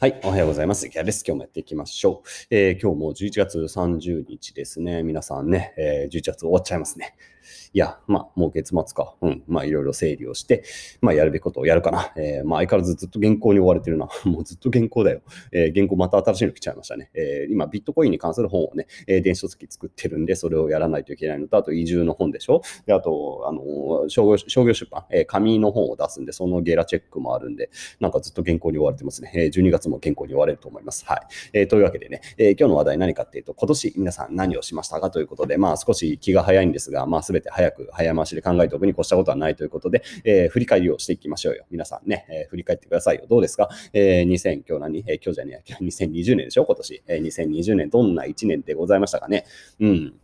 はい、おはようございます。ギャです。今日もやっていきましょう。えー、今日も11月30日ですね。皆さんね、えー、11月終わっちゃいますね。いや、まあ、もう月末か。うん。まあ、いろいろ整理をして、まあ、やるべきことをやるかな。えー、まあ、相変わらずずっと原稿に追われてるな。もうずっと原稿だよ。えー、原稿また新しいの来ちゃいましたね。えー、今、ビットコインに関する本をね、えー、電子書籍作ってるんで、それをやらないといけないのと、あと移住の本でしょ。で、あと、あの、商業商業出版、えー、紙の本を出すんで、そのゲラチェックもあるんで、なんかずっと原稿に追われてますね。えー、12月も原稿に追われると思います。はい。えー、というわけでね、えー、今日の話題何かっていうと、今年皆さん何をしましたかということで、まあ、少し気が早いんですが、まあ、すべて早く、早回しで考えておくに越したことはないということで、えー、振り返りをしていきましょうよ。皆さんね、えー、振り返ってくださいよ。どうですか？えー、2000、今日何？えー、今日じゃねえ、2020年でしょ？今年。えー、2020年どんな1年でございましたかね？うん。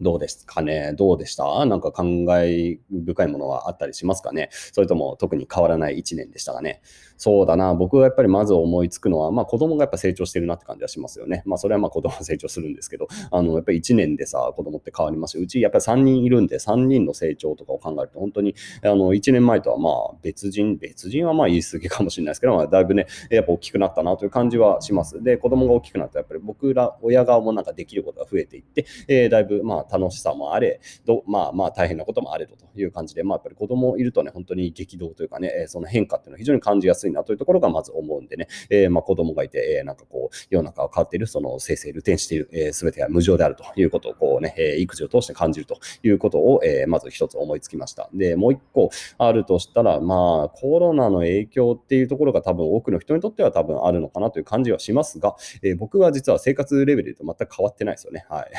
どうですかね？どうでした？なんか感慨深いものはあったりしますかね？それとも特に変わらない1年でしたかね？そうだな、僕がやっぱりまず思いつくのは、まあ子供がやっぱ成長してるなって感じはしますよね。まあそれはまあ子供が成長するんですけど、あの、やっぱり1年でさ、子供って変わります、うちやっぱり3人いるんで、3人の成長とかを考えると、本当に、あの、1年前とはまあ別人、別人はまあ言い過ぎかもしれないですけど、まあだいぶね、やっぱ大きくなったなという感じはします。で、子供が大きくなると、やっぱり僕ら、親側もなんかできることが増えていって、えー、だいぶまあ楽しさもあれ、どまあまあ大変なこともあれという感じで、まあやっぱり子供いるとね、本当に激動というかね、その変化っていうのは非常に感じやすいなというところがまず思うんでね、えー、まあ子供がいて、えー、なんかこう、世の中が変わっている、その生成、流転している、えー、全てが無常であるということをこうね、えー、育児を通して感じるということを、えー、まず一つ思いつきました。で、もう一個あるとしたら、まあコロナの影響っていうところが多分多くの人にとっては多分あるのかなという感じはしますが、えー、僕は実は生活レベルと全く変わってないですよね。はい。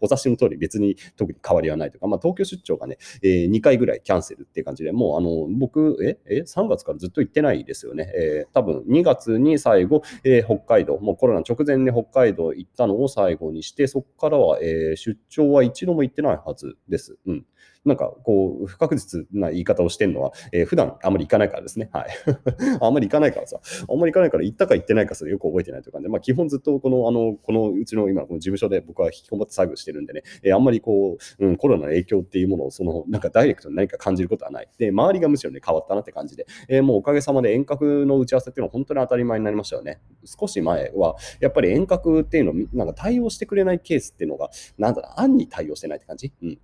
お察しの通り別に特に変わりはないとか、まあ東京出張がね、えー、2回ぐらいキャンセルっていう感じで、もうあの、僕、え、え、3月からずっと行ってないですよね。えー、多分2月に最後、えー、北海道、もうコロナ直前に北海道行ったのを最後にして、そこからは、えー、出張は一度も行ってないはずです。うん。なんかこう、不確実な言い方をしてるのは、えー、普段あんまり行かないからですね。はい。あんまり行かないからさ、あんまり行かないから行ったか行ってないかそれよく覚えてないという感じで、まあ基本ずっとこの、あの、このうちの今、この事務所で僕は引きこもって作業してるんでね、えー、あんまりこう、うん、コロナの影響っていうものを、その、なんかダイレクトに何か感じることはない。で、周りがむしろね、変わったなって感じで、えー、もうおかげさまで遠隔の打ち合わせっていうのは本当に当たり前になりましたよね。少し前は、やっぱり遠隔っていうのを、なんか対応してくれないケースっていうのが、なんだろう、案に対応してないって感じ？うん。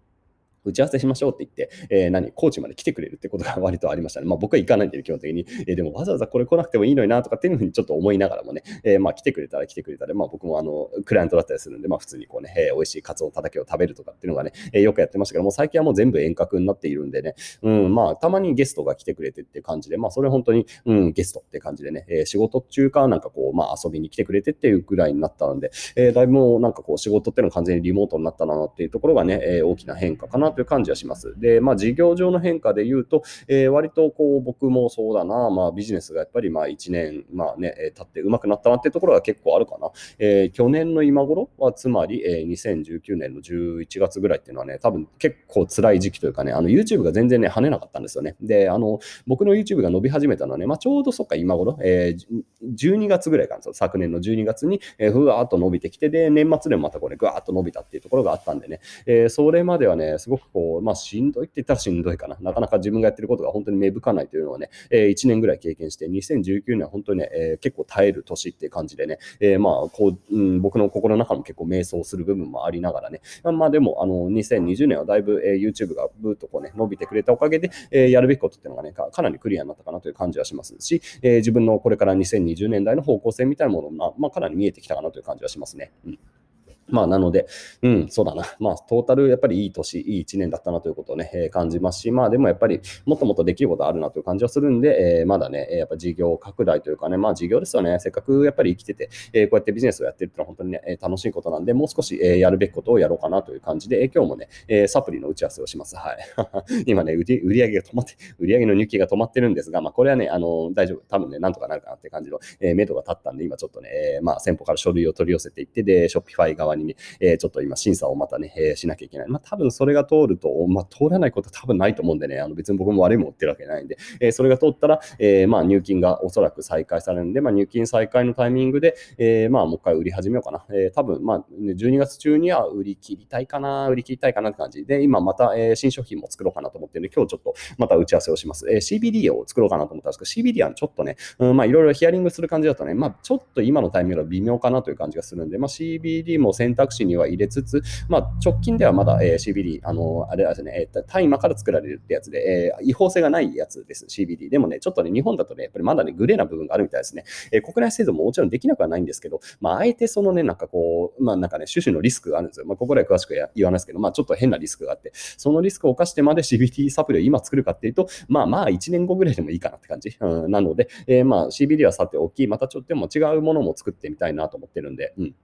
打ち合わせしましょうって言って、えー、何、コーチまで来てくれるってことが割とありましたね。まあ僕は行かないんで、基本的に。えー、でもわざわざこれ来なくてもいいのになとかっていうふうにちょっと思いながらもね、えー、まあ来てくれたら来てくれたら、まあ僕もあの、クライアントだったりするんで、まあ普通にこうね、えー、美味しいカツオたたきを食べるとかっていうのがね、えー、よくやってましたけども、最近はもう全部遠隔になっているんでね、うん、まあたまにゲストが来てくれてって感じで、まあそれ本当に、うん、ゲストって感じでね、えー、仕事中かなんかこう、まあ遊びに来てくれてっていうぐらいになったので、えー、だいぶもうなんかこう仕事っていうのは完全にリモートになったなっていうところがね、えー、大きな変化かなという感じはします。で、まあ、事業上の変化で言うと、えー、割とこう僕もそうだな、まあ、ビジネスがやっぱりまあ1年、まあね、経ってうまくなったなっていうところが結構あるかな。えー、去年の今頃は、つまり、えー、2019年の11月ぐらいっていうのはね、多分結構辛い時期というかね、あの YouTube が全然ね、跳ねなかったんですよね。で、あの、僕の YouTube が伸び始めたのはね、まあ、ちょうどそっか今頃、えー、12月ぐらいかな、昨年の12月に、えー、ふわーっと伸びてきて、で、年末でもまたこれ、ぐわーっと伸びたっていうところがあったんでね、えー、それまではね、すごくこう、まあ、しんどいって言ったらしんどいかな。なかなか自分がやってることが本当に芽吹かないというのをね、えー、1年ぐらい経験して、2019年は本当にね、えー、結構耐える年っていう感じでね、えー、まあ、こう、うん、僕の心の中も結構迷走する部分もありながらね、まあでも、あの、2020年はだいぶ、えー、YouTube がブーっとこうね、伸びてくれたおかげで、えー、やるべきことっていうのがねか、かなりクリアになったかなという感じはしますし、えー、自分のこれから2020年代の方向性みたいなものが、まあ、かなり見えてきたかなという感じはしますね。うんまあ、なので、うん、そうだな。まあ、トータル、やっぱりいい年、いい一年だったなということをね、えー、感じますし、まあ、でもやっぱり、もっともっとできることあるなという感じはするんで、えー、まだね、やっぱ事業拡大というかね、まあ、事業ですよね。せっかくやっぱり生きてて、えー、こうやってビジネスをやってるってのは本当にね、楽しいことなんで、もう少し、えー、やるべきことをやろうかなという感じで、えー、今日もね、えー、サプリの打ち合わせをします。はい。今ね、売り上げが止まって、売り上げの抜きが止まってるんですが、まあ、これはね、あの、大丈夫。多分ね、なんとかなるかなって感じの、えー、目処が立ったんで、今ちょっとね、えー、まあ、先方から書類を取り寄せていって、で、ショッピファイ側にね、えー、ちょっと今審査をまたね、えー、しなきゃいけない。まあ多分それが通ると、まあ通らないことは多分ないと思うんでね、あの別に僕も悪いもん言ってるわけないんで、えー、それが通ったら、えー、まあ入金がおそらく再開されるんで、まあ入金再開のタイミングで、えー、まあもう一回売り始めようかな。えー、多分まあ12月中には売り切りたいかな、売り切りたいかなって感じで、今また、えー、新商品も作ろうかなと思ってるんで、今日ちょっとまた打ち合わせをします。えー、CBD を作ろうかなと思ったんですけど、CBD はちょっとね、うん、まあいろいろヒアリングする感じだとね、まあちょっと今のタイミングは微妙かなという感じがするんで、まあ CBD も先選択肢には入れつつ、まあ直近ではまだ、えー、CBD、あの、あれですね、えー、大麻から作られるってやつで、えー、違法性がないやつです、CBD。でもね、ちょっとね、日本だとね、やっぱりまだね、グレーな部分があるみたいですね。えー、国内制度ももちろんできなくはないんですけど、まああえてそのね、なんかこう、まあなんかね、種々のリスクがあるんですよ。まあここでは詳しく言わないですけど、まあちょっと変なリスクがあって、そのリスクを冒してまで CBD サプリを今作るかっていうと、まあまあ1年後ぐらいでもいいかなって感じ。うん、なので、えー、まあ CBD はさておき、またちょっとでも違うものも作ってみたいなと思ってるんで、うん。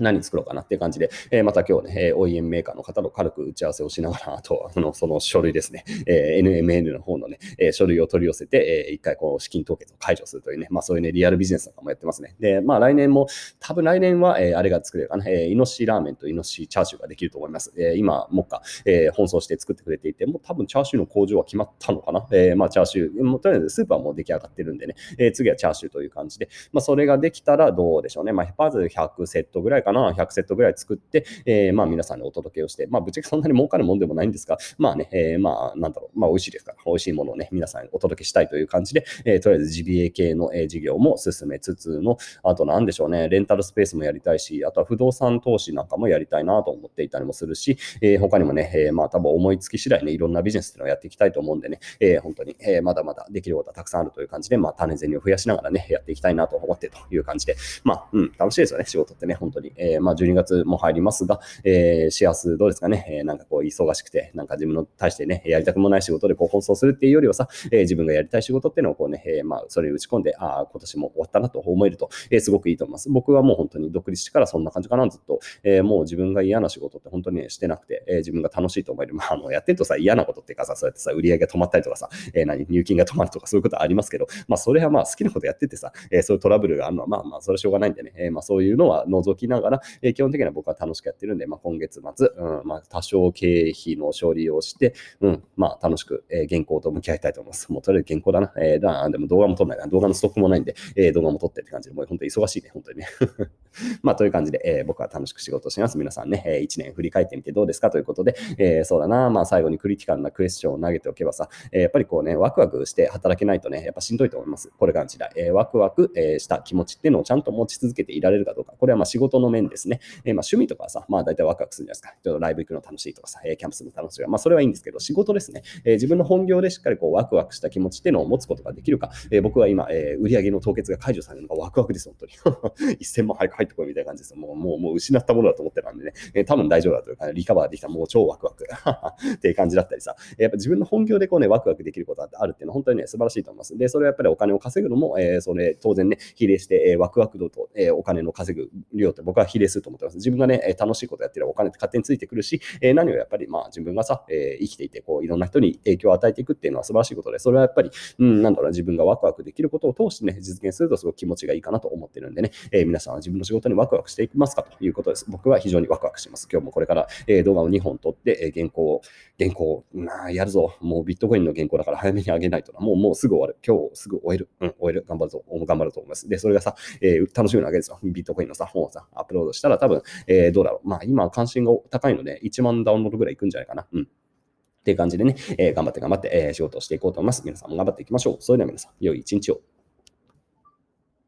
何作ろうかなっていう感じで、えー、また今日ね、えー、OEM メーカーの方と軽く打ち合わせをしながら、あと、あの、その書類ですね、えー、NMN の方のね、えー、書類を取り寄せて、えー、一回こう、資金凍結を解除するというね、まあそういうね、リアルビジネスとかもやってますね。で、まあ来年も、多分来年は、えー、あれが作れるかな、えー、イノシシラーメンとイノシシチャーシューができると思います。えー、今、もっか、えー、奔走して作ってくれていて、もう多分チャーシューの工場は決まったのかな。えー、まあチャーシュー、もうとりあえずスーパーも出来上がってるんでね、えー、次はチャーシューという感じで、まあそれができたらどうでしょうね。まあまず100セットぐらいかかな、100セットぐらい作って、えー、まあ皆さんにお届けをして、まあぶっちゃけそんなに儲かるもんでもないんですが、まあね、えー、まあなんだろう、まあ美味しいですから、美味しいものをね、皆さんにお届けしたいという感じで、えー、とりあえずジビエ系の、えー、事業も進めつつの、あとなんでしょうね、レンタルスペースもやりたいし、あとは不動産投資なんかもやりたいなと思っていたりもするし、えー、他にもね、えー、まあ多分思いつき次第ね、いろんなビジネスっていうのをやっていきたいと思うんでね、えー、本当に、えー、まだまだできることはたくさんあるという感じで、まあ種銭を増やしながらね、やっていきたいなと思ってという感じで、まあ、うん、楽しいですよね、仕事ってね、本当に。えー、まあ12月も入りますが、えー、シェア数どうですかね、えー、なんかこう忙しくて、なんか自分の対してね、やりたくもない仕事でこう放送するっていうよりはさ、えー、自分がやりたい仕事っていうのをこうね、えー、まあ、それに打ち込んで、ああ、今年も終わったなと思えると、えー、すごくいいと思います。僕はもう本当に独立してからそんな感じかな、ずっと。えー、もう自分が嫌な仕事って本当に、ね、してなくて、えー、自分が楽しいと思える。まあ、あの、やってるとさ、嫌なことっていうかさ、そうやってさ、売り上げが止まったりとかさ、えー、何、入金が止まるとかそういうことありますけど、まあ、それはまあ、好きなことやっててさ、えー、そういうトラブルがあるのは、まあまあ、それはしょうがないんでね、えー、まあ、そういうのは除きながら、え、基本的には僕は楽しくやってるんで、まあ、今月末、うん、まあ、多少経費の処理をして、うん、まあ、楽しく、えー、原稿と向き合いたいと思います。もうとりあえず原稿だな。えー、だでも動画も撮んないな。動画のストックもないんで、えー、動画も撮ってって感じで、もう本当に忙しいね、本当にね。まあ、という感じで、えー、僕は楽しく仕事をします。皆さんね、えー、1年振り返ってみてどうですか？ということで、えー、そうだな、まあ、最後にクリティカルなクエスチョンを投げておけばさ、えー、やっぱりこうね、ワクワクして働けないとね、やっぱしんどいと思います。これからの時代。えー、ワクワク、えー、した気持ちっていうのをちゃんと持ち続けていられるかどうか。これはまあ仕事の面ですね。えー、まあ趣味とかはさ、まあ大体ワクワクするんじゃないですか。ちょっとライブ行くの楽しいとかさ、えー、キャンプするの楽しい。まあそれはいいんですけど、仕事ですね。えー、自分の本業でしっかりこうワクワクした気持ちっていうのを持つことができるか。えー、僕は今、えー、売上の凍結が解除されるのがワクワクです、本当に。1000万早く入ってこいみたいな感じです。もう、もう、もう失ったものだと思ってたんでね、えー、多分大丈夫だというか、リカバーできたもう超ワクワク っていう感じだったりさ、やっぱ自分の本業でこうね、ワクワクできることがあるっていうのは本当にね、素晴らしいと思います。で、それはやっぱりお金を稼ぐのも、えー、それ当然ね、比例して、えー、ワクワク度と、えー、お金の稼ぐ量って僕は比例すると思ってます。自分がね、楽しいことやってればお金って勝手についてくるし、え、何をやっぱりまあ自分がさ、え、生きていて、こういろんな人に影響を与えていくっていうのは素晴らしいことで、それはやっぱり、うん、なんだろうな自分がワクワクできることを通してね、実現するとすごく気持ちがいいかなと思ってるんでね、え、皆さんは自分の仕事にワクワクしていきますかということです。僕は非常にワクワクします。今日もこれから、え、動画を2本撮って、え、原稿を、原稿、な、やるぞ。もうビットコインの原稿だから早めに上げないとな。もう、もうすぐ終わる。今日すぐ終える。うん、終える。頑張るぞ。頑張ると思います。で、それがさ、えー、楽しみなわけですよ。ビットコインのさ、本をさ、アップロードしたら多分、えー、どうだろう。まあ今関心が高いので、1万ダウンロードぐらいいくんじゃないかな。うん。っていう感じでね、えー、頑張って頑張って、えー、仕事をしていこうと思います。皆さんも頑張っていきましょう。それでは皆さん、良い一日を。